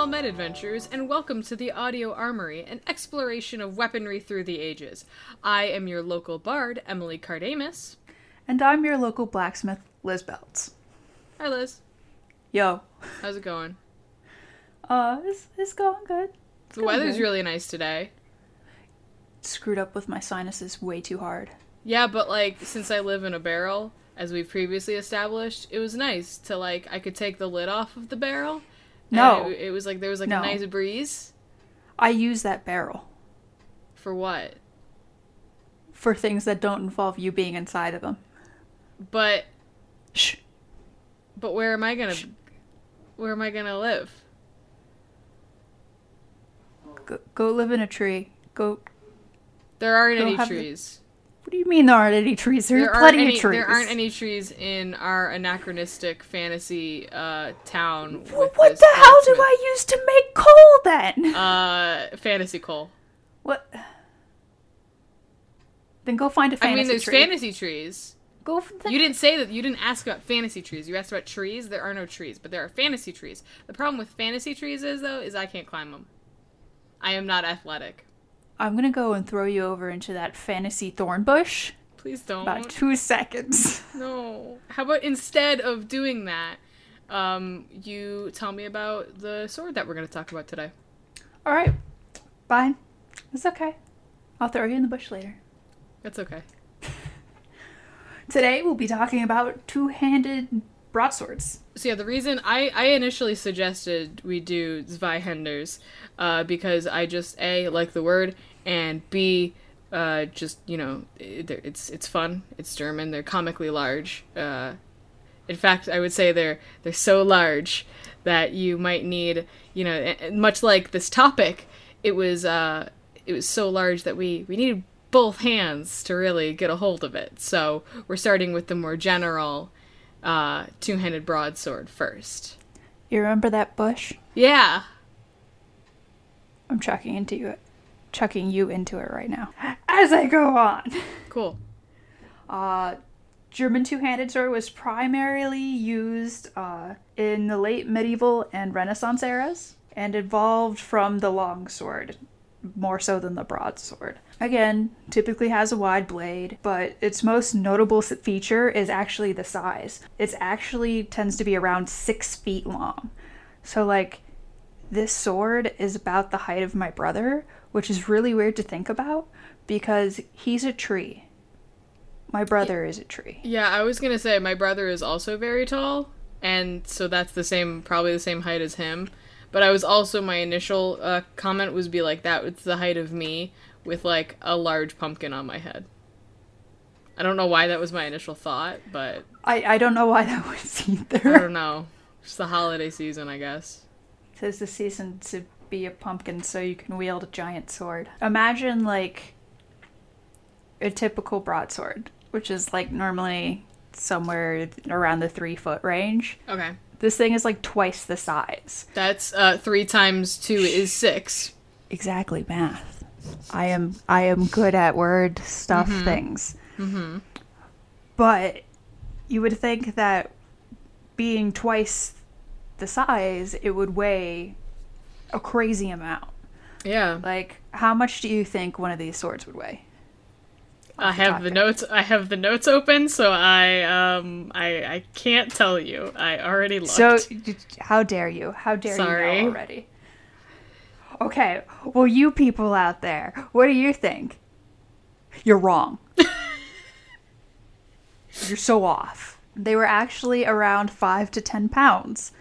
well met adventures, and welcome to the Audio Armory, an exploration of weaponry through the ages. I am your local bard, Emily Kardamis. And I'm your local blacksmith, Lizz Beltz. Hi, Liz. Yo. How's it going? Uh, it's, it's going good. It's The weather's good. really nice today. Screwed up with my sinuses way too hard. Yeah, but like, since I live in a barrel, as we've previously established, it was nice to like, I could take the lid off of the barrel. No. It, it was like, there was like No. a nice breeze. I use that barrel For what? for things that don't involve you being inside of them. But, Shh. but where am I gonna, where am I gonna live? Go, go live in a tree. Go. There aren't Go any trees. What do you mean there aren't any trees? There's there plenty aren't any, of trees. There aren't any trees in our anachronistic fantasy uh, town. With What the hell do. I use to make coal then? Uh, fantasy coal. what? Then go find a fantasy tree? I mean, there's tree. fantasy trees. Go. You didn't say that. You didn't ask about fantasy trees. You asked about trees. There are no trees, but there are fantasy trees. The problem with fantasy trees is though, is I can't climb them. I am not athletic. I'm gonna go and throw you over into that fantasy thorn bush. Please don't. About two seconds. No. How about instead of doing that, um, you tell me about the sword that we're going to talk about today. All right, fine. It's okay. I'll throw you in the bush later. That's okay. Today we'll be talking about two-handed broadswords. So yeah, the reason I, I initially suggested we do Zweihanders, uh, because I just a like the word and b uh, just you know it, it's it's fun. It's German. They're comically large. Uh, in fact, I would say they're they're so large that you might need you know much like this topic. It was uh, it was so large that we we needed both hands to really get a hold of it. So we're starting with the more general uh, two-handed broadsword first. You remember that bush? Yeah. I'm chucking into you, chucking you into it right now. As I go on. Cool. Uh, German two-handed sword was primarily used uh, in the late medieval and Renaissance eras, and evolved from the long sword, more so than the broadsword. Again, typically has a wide blade, but its most notable feature is actually the size. It actually tends to be around six feet long. So, like, this sword is about the height of my brother, which is really weird to think about because he's a tree. My brother is a tree. Yeah, I was gonna say my brother is also very tall, and so that's the same, probably the same height as him. But I was also my initial uh, comment was be like that. It's the height of me with like a large pumpkin on my head. I don't know why that was my initial thought, but I, I don't know why that was either. I don't know. It's the holiday season, I guess. Says the season to be a pumpkin so you can wield a giant sword. Imagine like a typical broadsword, which is like normally somewhere around the three foot range. Okay, This thing is like twice the size. that's uh, three times two is six. Exactly, math. I am I am good at word stuff things. Mm-hmm. But you would think that being twice the size, it would weigh a crazy amount. Yeah, Like, how much do you think one of these swords would weigh? I have the notes. I have the notes open, so I um I I can't tell you. I already looked. So, how dare you? How dare Sorry. you know already? Okay, well, you people out there, what do you think? You're wrong. You're so off. They were actually around five to ten pounds.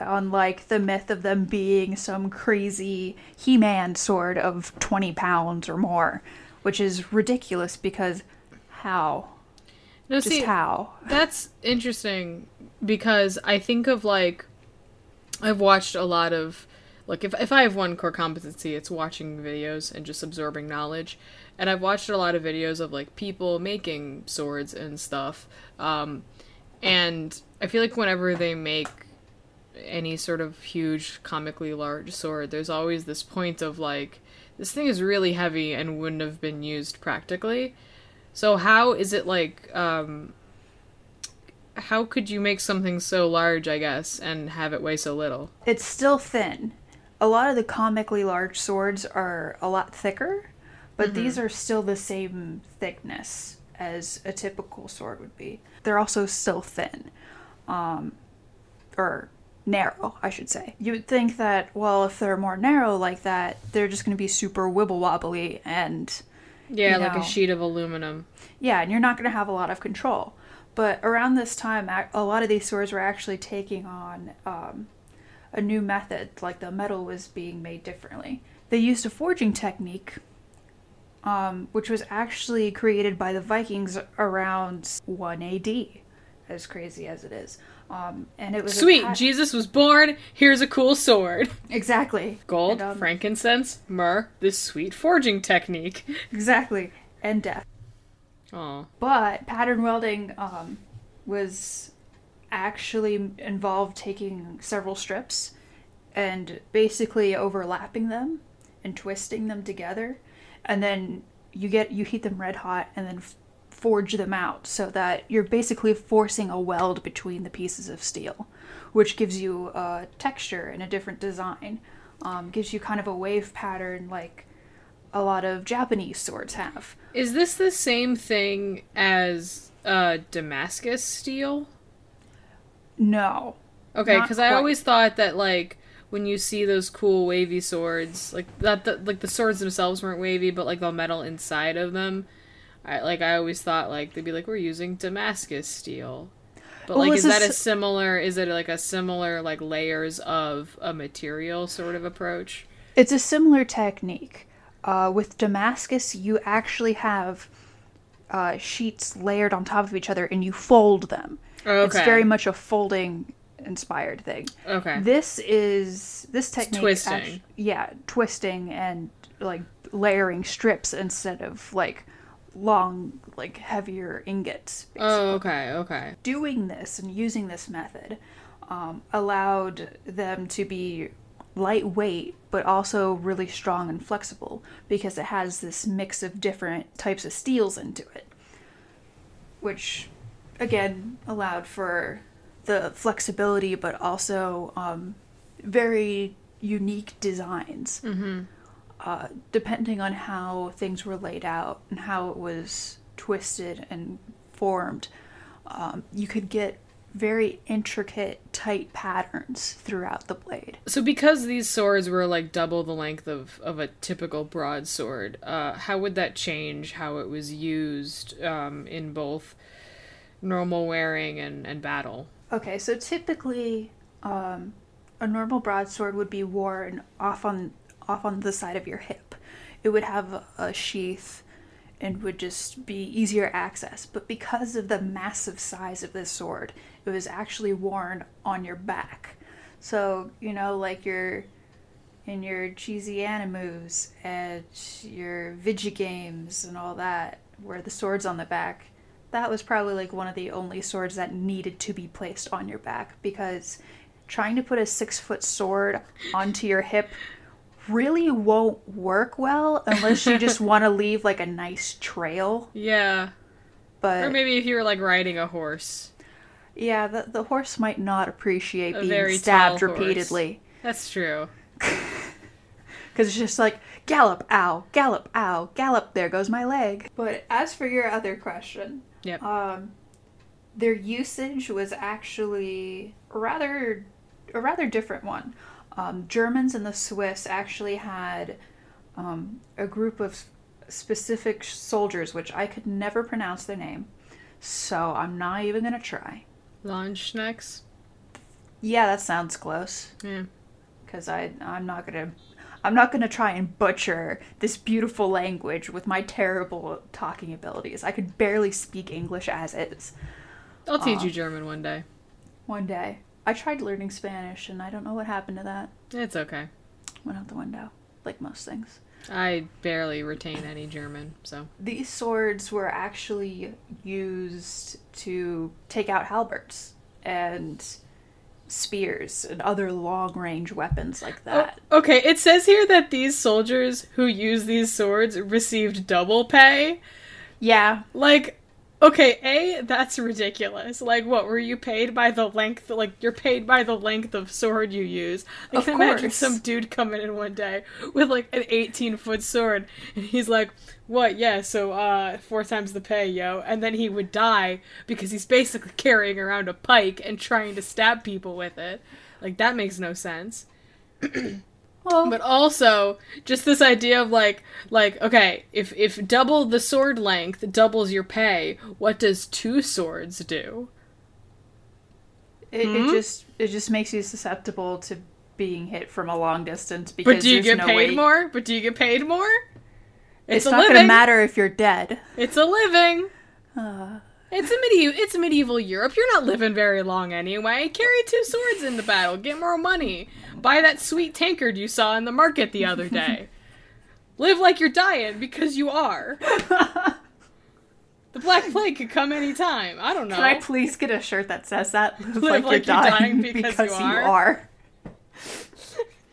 Unlike the myth of them being some crazy He Man sword of 20 pounds or more, which is ridiculous because how? no, Just see, how? That's interesting because I think of like I've watched a lot of like if if I have one core competency, it's watching videos and just absorbing knowledge. And I've watched a lot of videos of like people making swords and stuff. Um, and I feel like whenever they make any sort of huge comically large sword, there's always this point of like this thing is really heavy and wouldn't have been used practically. So how is it like um how could you make something so large, I guess, and have it weigh so little? It's still thin. A lot of the comically large swords are a lot thicker, but these are still the same thickness as a typical sword would be. They're also still thin. Um, or narrow, I should say. You would think that, well, if they're more narrow like that, they're just going to be super wibble wobbly and Yeah, You like a sheet of aluminum. yeah, and you're not going to have a lot of control. But around this time, a lot of these swords were actually taking on um, a new method, like the metal was being made differently. They used a forging technique, um, which was actually created by the Vikings around 1 AD, as crazy as it is. Um, and it was Sweet, pat- Jesus was born. Here's a cool sword. exactly Gold, And, um, frankincense, myrrh, this sweet forging technique. exactly, and death. Oh, But pattern welding um, was actually involved taking several strips and basically overlapping them and twisting them together, and then you get you heat them red hot and then f- forge them out so that you're basically forcing a weld between the pieces of steel, which gives you a texture and a different design. Um, gives you kind of a wave pattern like a lot of Japanese swords have. is this the same thing as uh, Damascus steel? No. Okay, because I always thought that like when you see those cool wavy swords, like that, the, like the swords themselves weren't wavy, but like the metal inside of them, I like I always thought like they'd be like we're using Damascus steel, but Well, like is that a similar? Is it like a similar like layers of a material sort of approach? It's a similar technique. Uh, with Damascus, you actually have uh, sheets layered on top of each other and you fold them. Okay, It's very much a folding inspired thing. okay. This is this technique. twisting. actu- yeah, twisting and like layering strips instead of like long, like heavier ingots. Oh, okay, okay. doing this and using this method um, allowed them to be lightweight but also really strong and flexible because it has this mix of different types of steels into it which again allowed for the flexibility but also um, very unique designs Mm-hmm. Uh, depending on how things were laid out and how it was twisted and formed, um, you could get very intricate, tight patterns throughout the blade. So because these swords were like double the length of, of a typical broadsword, uh, how would that change how it was used um, in both normal wearing and, and battle? Okay, so typically, um, a normal broadsword would be worn off on off on the side of your hip. It would have a sheath and would just be easier access. But because of the massive size of this sword, it was actually worn on your back. So you know, like your in your cheesy animus and your Vigi games and all that, where the sword's on the back, that was probably like one of the only swords that needed to be placed on your back because trying to put a six foot sword onto your hip really won't work well unless you just want to leave like a nice trail. Yeah. But Or maybe if you were like riding a horse. yeah, the, the horse might not appreciate A being stabbed repeatedly. That's true. Because it's just like, gallop, ow, gallop, ow, gallop, there goes my leg. But as for your other question, Yep. um, their usage was actually rather a rather different one. Um, Germans and the Swiss actually had um, a group of specific soldiers, which I could never pronounce their name, so I'm not even gonna try. Landsknechts? Yeah, that sounds close. Yeah. because I I'm not gonna I'm not gonna try and butcher this beautiful language with my terrible talking abilities. I could barely speak English as is. I'll teach Aw. you German one day. One day, I tried learning Spanish, and I don't know what happened to that. It's okay. Went out the window, like most things. I barely retain any German, so. These swords were actually used to take out halberds and spears and other long range weapons like oh, that. Oh, okay, it says here that these soldiers who use these swords received double pay. Yeah, Like, Okay, A, that's ridiculous. Like, what, were you paid by the length, like, you're paid by the length of sword you use? I Of can imagine some dude coming in one day with, like, an 18 foot sword, and he's like, what, yeah, so, uh, four times the pay, yo. And then he would die because he's basically carrying around a pike and trying to stab people with it. Like, that makes no sense. Well, But also, just this idea of like, like okay, if if double the sword length doubles your pay, what does two swords do? it, Hmm? it just it just makes you susceptible to being hit from a long distance because But do you there's get no paid way- more? But do you get paid more? It's, a not living. gonna matter if you're dead. It's a living. Uh, It's a medieval. It's medieval Europe. You're not living very long anyway. Carry two swords in the battle. Get more money. Buy that sweet tankard you saw in the market the other day. Live like you're dying because you are. The Black Plague could come anytime. I don't know. Can I please get a shirt that says that? Live, Live like, you're dying, because, you you are. are.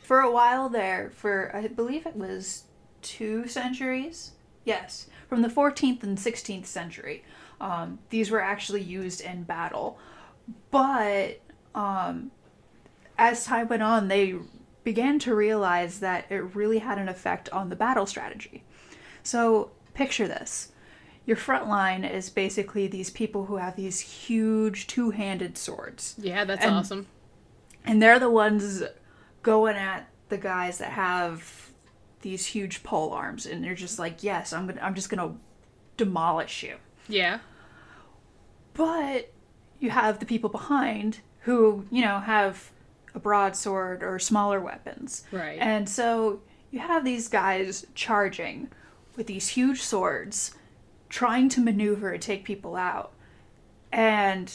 For a while there, for I believe it was two centuries. Yes, from the 14th and 16th century, um, these were actually used in battle. But um, as time went on, they began to realize that it really had an effect on the battle strategy. So picture this. Your front line is basically these people who have these huge two handed swords. Yeah, that's And- awesome. And they're the ones going at the guys that have these huge pole arms and they're just like, "Yes, I'm to I'm just going to demolish you." Yeah. But you have the people behind who, you know, have a broadsword or smaller weapons. Right. And so you have these guys charging with these huge swords, trying to maneuver and take people out. And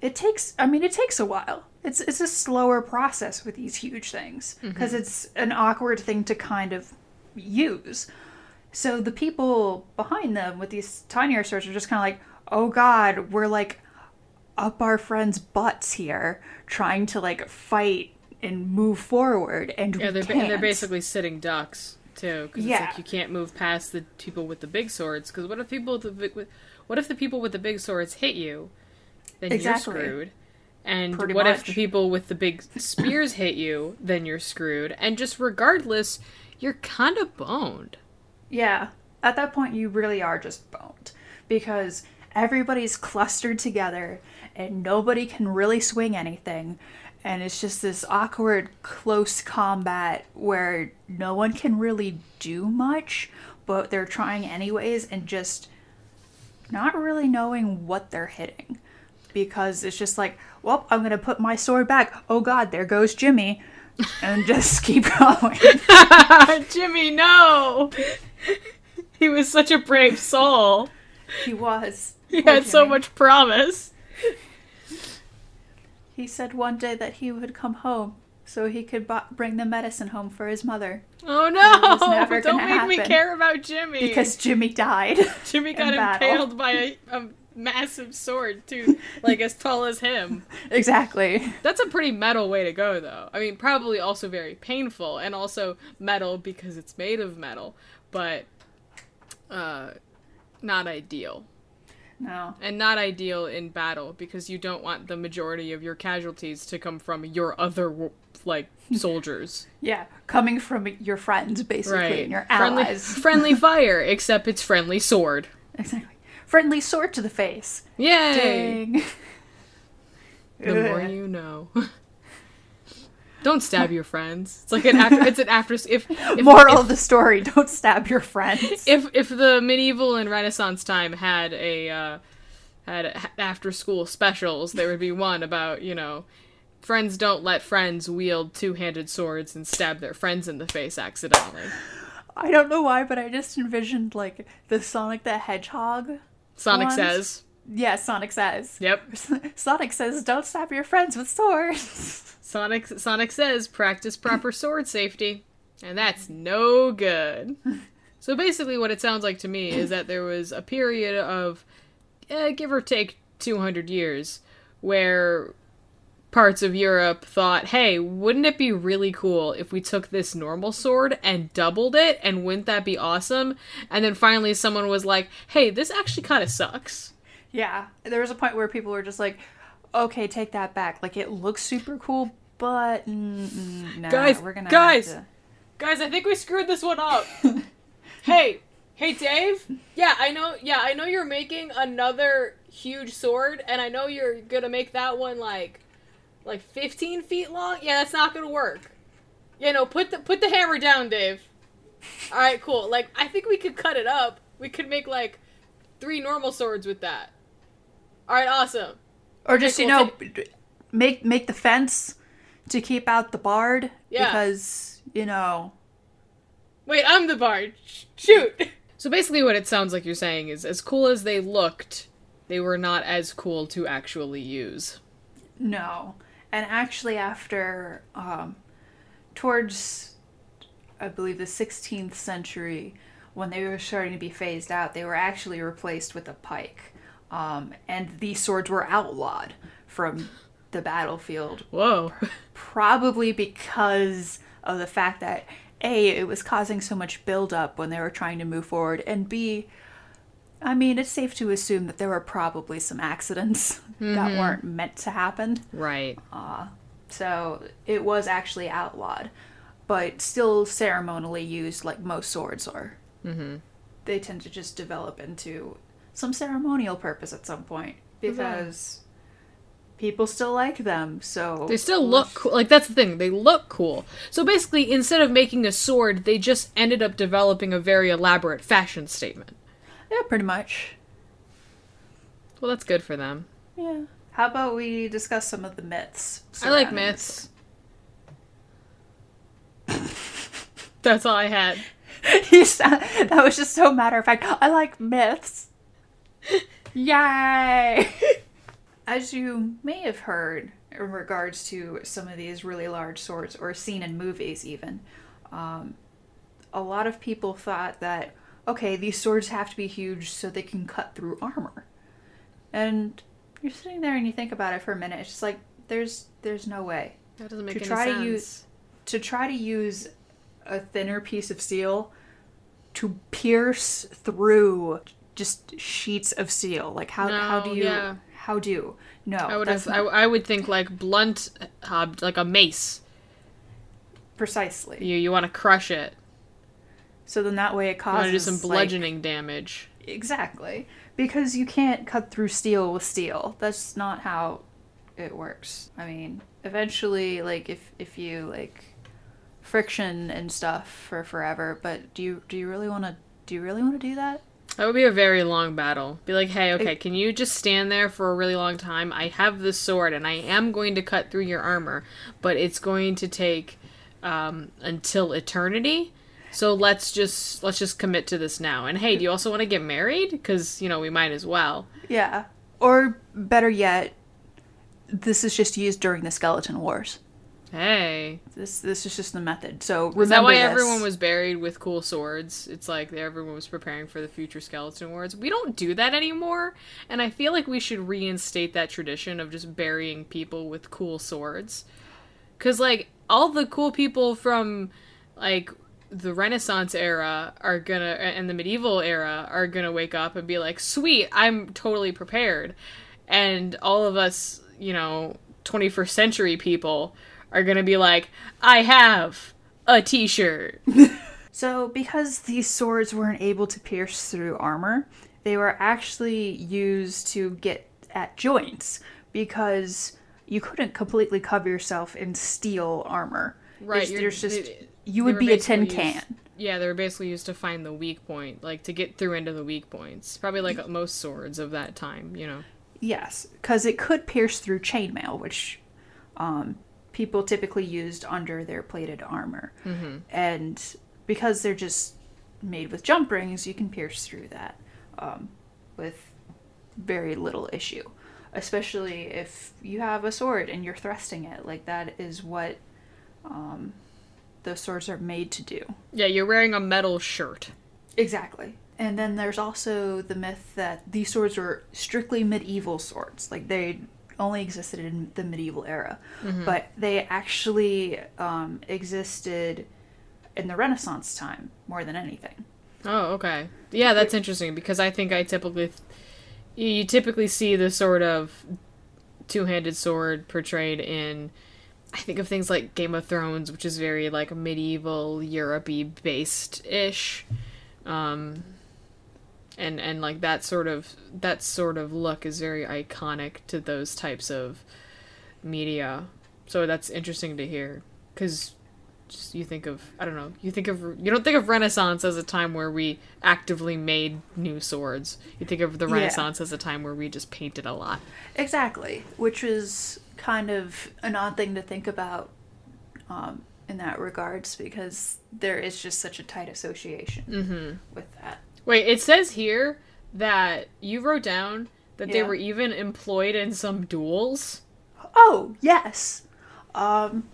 it takes I mean it takes a while. It's it's a slower process with these huge things mm-hmm. because it's an awkward thing to kind of use. So the people behind them with these tinier swords are just kind of like, "Oh god, we're like up our friends' butts here trying to like fight and move forward and yeah, they're, ba- and they're basically sitting ducks too, because Yeah. like you can't move past the people with the big swords. Because what if people with the big, what if the people with the big swords hit you? Then Exactly. you're screwed. And Pretty what if the people with the big spears hit you? Then you're screwed. And just regardless, you're kind of boned. Yeah, at that point, you really are just boned because everybody's clustered together and nobody can really swing anything. And it's just this awkward, close combat where no one can really do much, but they're trying anyways and just not really knowing what they're hitting. Because it's just like, well, I'm going to put my sword back. Oh god, there goes Jimmy. And just keep going. Jimmy, no! he was such a brave soul. He was. He had so much promise. He said one day that he would come home so he could bu- bring the medicine home for his mother Oh no! Don't make me care about Jimmy. because Jimmy died. Jimmy got battle. impaled by a, a massive sword, too, like as tall as him. exactly. That's a pretty metal way to go, though. I mean, probably also very painful, and also metal because it's made of metal, but uh, not ideal. No. And not ideal in battle because you don't want the majority of your casualties to come from your other, like, soldiers. Yeah, coming from your friends basically right. and your friendly, allies. friendly fire, except it's friendly sword. exactly. Friendly sword to the face. Yay! Ding. The more you know. Don't stab your friends. It's like an after. It's an after. If, if Moral if, of the story: Don't stab your friends. if if the medieval and Renaissance time had a uh, had a, after school specials, there would be one about you know friends don't let friends wield two handed swords and stab their friends in the face accidentally. I don't know why, but I just envisioned like the Sonic the Hedgehog. Sonic Ones? says. Yeah, Sonic says. Yep. Sonic says, "Don't stab your friends with swords." Sonic Sonic says practice proper sword safety, and that's no good. So basically, what it sounds like to me is that there was a period of, eh, give or take, two hundred years, where parts of Europe thought, hey, wouldn't it be really cool if we took this normal sword and doubled it? And wouldn't that be awesome? And then finally someone was like, hey, this actually kind of sucks. Yeah, there was a point where people were just like, "Okay, take that back. Like it looks super cool, but mm, Guys, we're gonna guys. to- Guys, I think we screwed this one up. hey, hey, Dave. Yeah, I know. Yeah, I know you're making another huge sword, and I know you're gonna make that one like, like 15 feet long. Yeah, that's not gonna work. Yeah, no, put the put the hammer down, Dave. All right, cool. Like, I think we could cut it up. We could make like three normal swords with that. All right, awesome. or just you cool. know, make make the fence to keep out the bard Yeah. because you know Wait, I'm the bard. Shoot. So basically, what it sounds like you're saying is, as cool as they looked, they were not as cool to actually use. No. And actually, after, um, towards, I believe, the 16th century, when they were starting to be phased out, they were actually replaced with a pike. Um, and these swords were outlawed from the battlefield, Whoa. probably because of the fact that A, it was causing so much buildup when they were trying to move forward, and B, I mean, it's safe to assume that there were probably some accidents that weren't meant to happen. right. So it was actually outlawed, but still ceremonially used like most swords are. Mm-hmm. They tend to just develop into some ceremonial purpose at some point because people still like them. So They still look cool. Like, that's the thing. They look cool. So basically, instead of making a sword, they just ended up developing a very elaborate fashion statement. yeah, pretty much. Well, that's good for them. Yeah. How about we discuss some of the myths? I like myths. That's all I had. that was just so matter of fact. I like myths. Yay! As you may have heard in regards to some of these really large swords, or seen in movies even, um, a lot of people thought that, okay, these swords have to be huge so they can cut through armor. And you're sitting there and you think about it for a minute, it's just like, there's, there's no way That doesn't make To any try to use- to try to use a thinner piece of steel to pierce through just sheets of steel like how how do you yeah. how do no I would have. I, not- I would think like blunt, uh, like a mace. precisely You you want to crush it. so then that way it causes to do some like- bludgeoning damage. exactly because you can't cut through steel with steel that's not how it works i mean eventually like if if you like friction and stuff for forever but do you do you really want to do you really want to do that That would be a very long battle. Be like, hey, okay, can you just stand there for a really long time? I have this sword, and I am going to cut through your armor, but it's going to take um, until eternity. So let's just let's just commit to this now. And hey, do you also want to get married? Because you know we might as well. Yeah. Or better yet, this is just used during the skeleton wars. Hey, This this is just the method. So remember is that why this. everyone was buried with cool swords? It's like everyone was preparing for the future skeleton wars. We don't do that anymore, and I feel like we should reinstate that tradition of just burying people with cool swords. Cause like all the cool people from like the Renaissance era are gonna and the medieval era are gonna wake up and be like, "Sweet, I'm totally prepared," and all of us, you know, 21st century people are gonna be like, "I have a T-shirt." So because these swords weren't able to pierce through armor, they were actually used to get at joints because you couldn't completely cover yourself in steel armor. Right, There's, just they- you would be a tin can. used- Yeah, they were basically used to find the weak point, like to get through into the weak points. Probably like most swords of that time, you know. Yes, because it could pierce through chainmail, which um, people typically used under their plated armor. Mm-hmm. And because they're just made with jump rings, you can pierce through that um, with very little issue. Especially if you have a sword and you're thrusting it. Like, that is what um, those swords are made to do. Yeah, you're wearing a metal shirt. Exactly. And then there's also the myth that these swords were strictly medieval swords. Like they only existed in the medieval era, but they actually um, existed in the Renaissance time more than anything. Oh, okay. Yeah, that's interesting because I think I typically you typically see the sort of two-handed sword portrayed in I think of things like Game of Thrones, which is very like medieval Europe-y based ish. Um and and like that sort of that sort of look is very iconic to those types of media. So that's interesting to hear cuz you think of I don't know you think of you don't think of Renaissance as a time where we actively made new swords. You think of the Yeah. Renaissance as a time where we just painted a lot. Exactly, which is kind of an odd thing to think about um, in that regards because there is just such a tight association with that. Wait, it says here that you wrote down that they were even employed in some duels. Oh, yes. Um,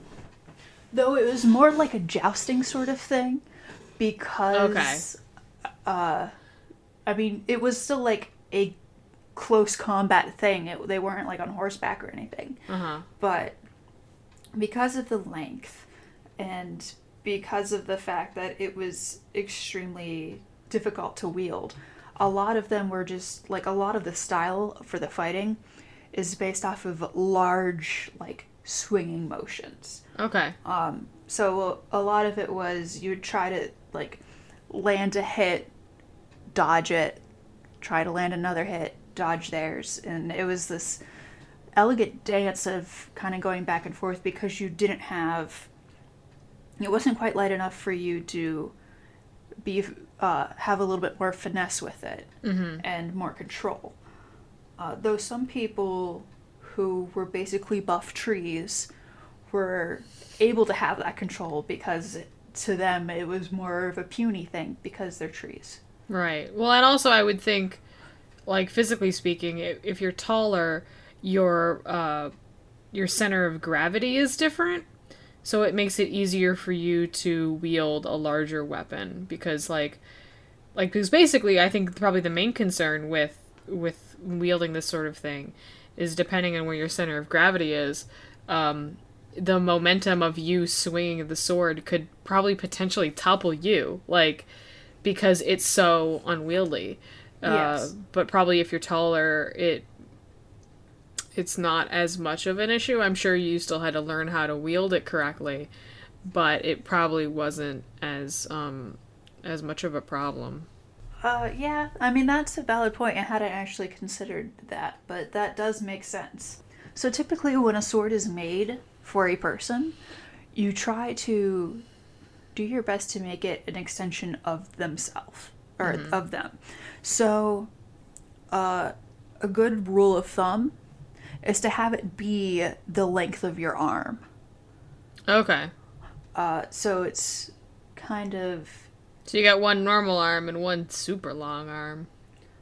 though it was more like a jousting sort of thing because uh I mean, it was still like a close combat thing. It, they weren't like on horseback or anything. Uh huh. But because of the length and because of the fact that it was extremely difficult to wield, a lot of them were just like a lot of the style for the fighting is based off of large, like swinging motions. Okay. Um, so a lot of it was you would try to like land a hit, dodge it, try to land another hit, dodge theirs, and it was this elegant dance of kind of going back and forth because you didn't have it wasn't quite light enough for you to be uh, have a little bit more finesse with it and more control. Uh, though some people who were basically buff trees were able to have that control because to them it was more of a puny thing because they're trees. Right. Well, and also I would think, like physically speaking, if, if you're taller, your uh, your center of gravity is different, so it makes it easier for you to wield a larger weapon because, like, like because basically, I think probably the main concern with with wielding this sort of thing is depending on where your center of gravity is. Um, the momentum of you swinging the sword could probably potentially topple you, like because it's so unwieldy. Uh, Yes. But probably if you're taller, it it's not as much of an issue. I'm sure you still had to learn how to wield it correctly, but it probably wasn't as um as much of a problem. Uh, yeah, I mean, that's a valid point. I hadn't actually considered that, but that does make sense. So, typically, when a sword is made for a person, you try to do your best to make it an extension of themselves or of them. So, uh, a good rule of thumb is to have it be the length of your arm. Okay. Uh, so, it's kind of So you got one normal arm and one super long arm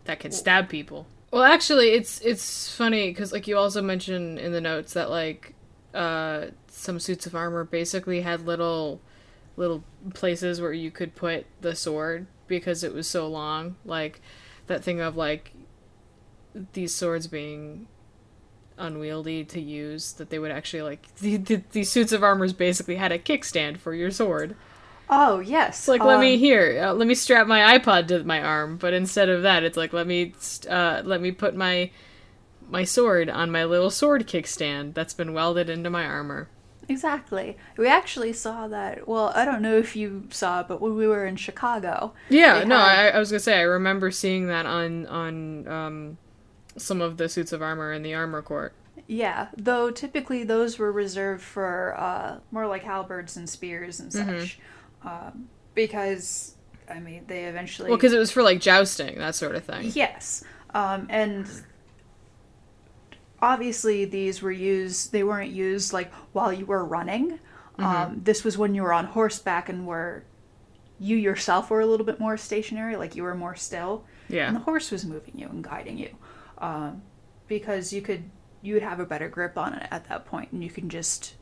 that can stab people. Well, actually, it's it's funny because like you also mentioned in the notes that like uh, some suits of armor basically had little little places where you could put the sword because it was so long. Like that thing of like these swords being unwieldy to use that they would actually like the, the, these suits of armors basically had a kickstand for your sword. oh yes, It's like let me um, here, uh, let me strap my iPod to my arm, but instead of that, it's like let me uh, let me put my my sword on my little sword kickstand that's been welded into my armor. Exactly. We actually saw that. Well, I don't know if you saw it, but when we were in Chicago, Yeah, no, had- I, I was gonna say I remember seeing that on on um, some of the suits of armor in the armor court. yeah, though typically those were reserved for uh, more like halberds and spears and such, um, because I mean they eventually. Well, because it was for like jousting, that sort of thing. Yes, um, and obviously these were used. They weren't used like while you were running. Um, this was when you were on horseback and were you yourself were a little bit more stationary, like you were more still. Yeah, and the horse was moving you and guiding you um, because you could you would have a better grip on it at that point and you can just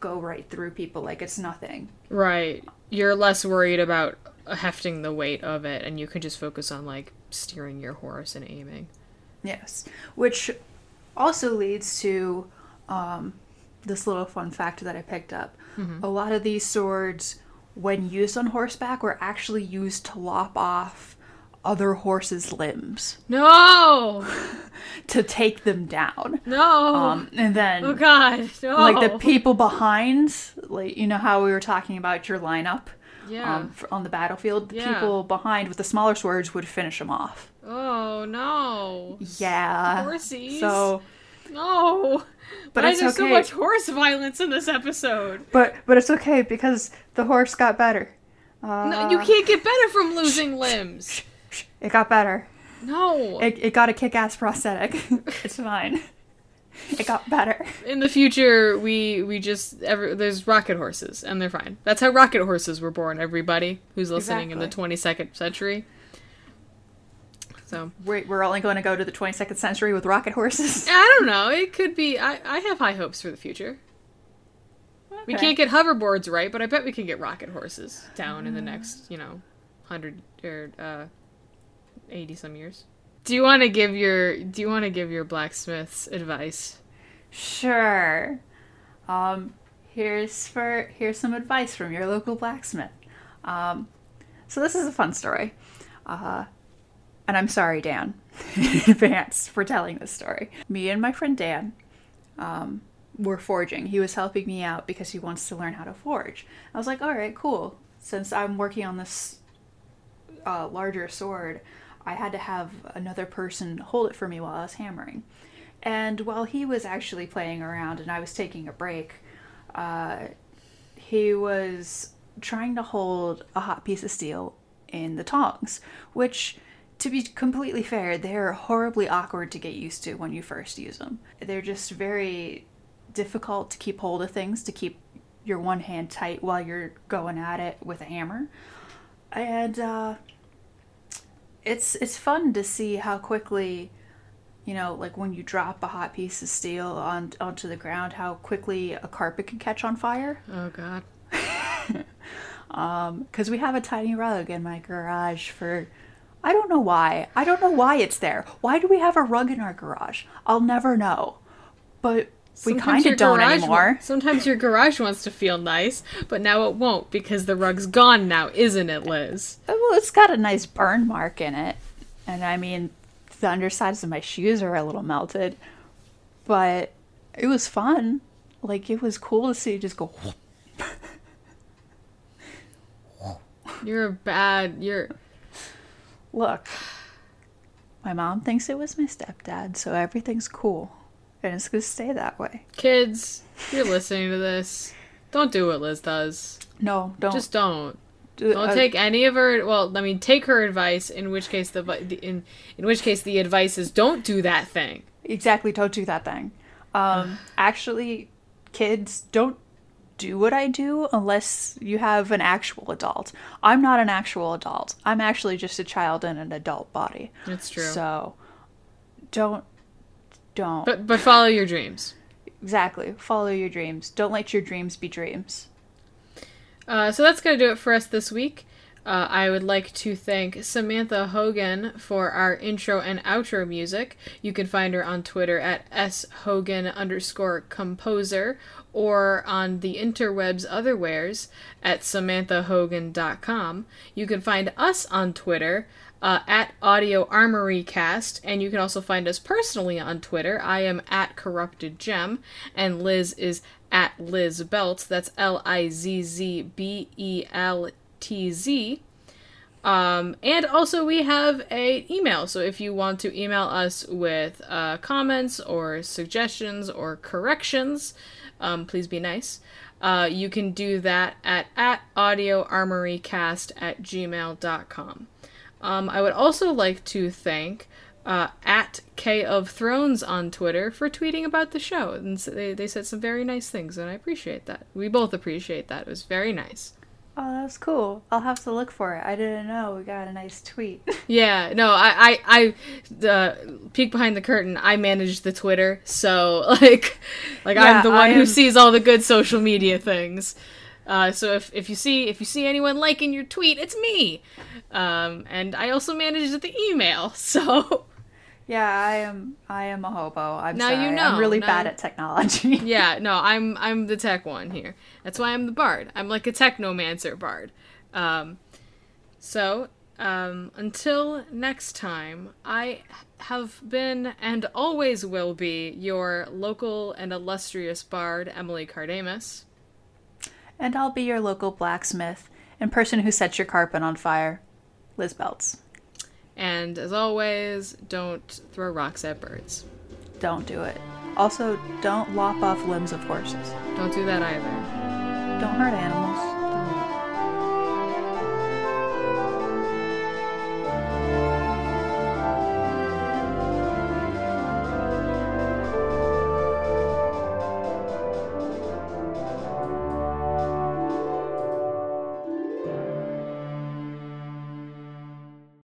go right through people like it's nothing right. You're less worried about hefting the weight of it, and you can just focus on like steering your horse and aiming. yes which also leads to um, this little fun fact that I picked up. A lot of these swords, when used on horseback, were actually used to lop off other horses' limbs No, to take them down. no. Um, and then, oh God, no. like the people behind, like you know how we were talking about your lineup Yeah. um, for, on the battlefield, the Yeah. people behind with the smaller swords would finish them off. oh no. Yeah. Horsies. So, No. But Why it's is there so much horse violence in this episode? but but it's okay because the horse got better. Uh, No, you can't get better from losing limbs. It got better. No. It, it got a kick-ass prosthetic. it's fine. It got better. in the future, we we just every, there's rocket horses and they're fine. That's how rocket horses were born. Everybody who's listening in the 22nd century. So We're, we're only going to go to the 22nd century with rocket horses. I don't know. It could be. I I have high hopes for the future. We can't get hoverboards right, but I bet we can get rocket horses down in the next, you know, hundred or uh, eighty some years. Do you want to give your Do you want to give your blacksmiths advice? Sure. Um, here's for here's some advice from your local blacksmith. Um, so this is a fun story, uh, and I'm sorry, Dan, in advance for telling this story. Me and my friend Dan um, were forging. He was helping me out because he wants to learn how to forge. I was like, all right, cool. Since I'm working on this uh, larger sword, I had to have another person hold it for me while I was hammering. And while he was actually playing around and I was taking a break, uh, he was trying to hold a hot piece of steel in the tongs, which, to be completely fair, they're horribly awkward to get used to when you first use them. They're just very difficult to keep hold of things, to keep your one hand tight while you're going at it with a hammer. And uh, it's it's fun to see how quickly you know like when you drop a hot piece of steel on onto the ground how quickly a carpet can catch on fire. Oh God. Um, because we have a tiny rug in my garage for i don't know why. I don't know why it's there. Why do we have a rug in our garage? I'll never know. But we kind of don't anymore sometimes your garage wants to feel nice, but now it won't because the rug's gone now, isn't it, Liz? Uh, well it's got a nice burn mark in it and i mean the undersides of my shoes are a little melted but it was fun like it was cool to see it just go You're a bad. You're. Look, my mom thinks it was my stepdad, so everything's cool. And it's gonna stay that way. Kids, you're listening to this. Don't do what Liz does. No, don't. Just don't. do- Don't uh, take any of her. Well, I mean, take her advice. In which case, the, the in in which case the advice is don't do that thing. Exactly, don't do that thing. Um, actually, kids, don't do what I do unless you have an actual adult. I'm not an actual adult. I'm actually just a child in an adult body. That's true. So, don't, don't. but but follow your dreams. exactly. Follow your dreams. Don't let your dreams be dreams. Uh, so that's going to do it for us this week. Uh, I would like to thank Samantha Hogan for our intro and outro music. You can find her on Twitter at shogan underscore composer or on the interwebs otherwheres at samanthahogan.com. You can find us on Twitter uh, at Audio Armory Cast, and you can also find us personally on Twitter. I am at Corrupted Gem, and Liz is at Liz Belt. That's L I Z Z B E L T Z. Um, and also we have a email. So if you want to email us with uh, comments or suggestions or corrections, um, please be nice. Uh, you can do that at, at audioarmorycast at gmail.com. Um, I would also like to thank uh, at K of Thrones on Twitter for tweeting about the show. And s- they, they said some very nice things, and I appreciate that. We both appreciate that. It was very nice. Oh, that's cool. I'll have to look for it. I didn't know we got a nice tweet. Yeah, no, I, I, I, the peek behind the curtain. I manage the Twitter, so like, like Yeah, I'm the one I who sees all the good social media things. Uh, so if if you see if you see anyone liking your tweet, it's me. Um, and I also manage the email. So Yeah, I am. I am a hobo. I'm Now sorry. you know. I'm really Now bad at technology. Yeah, no, I'm I'm the tech one here. That's why I'm the bard. I'm like a technomancer bard. Um, so um, until next time, I have been and always will be your local and illustrious bard, Emily Kardamis. And I'll be your local blacksmith and person who sets your carpet on fire, Lizz Beltz. And as always, don't throw rocks at birds. Don't do it. Also, don't lop off limbs of horses. Don't do that either. Don't hurt animals.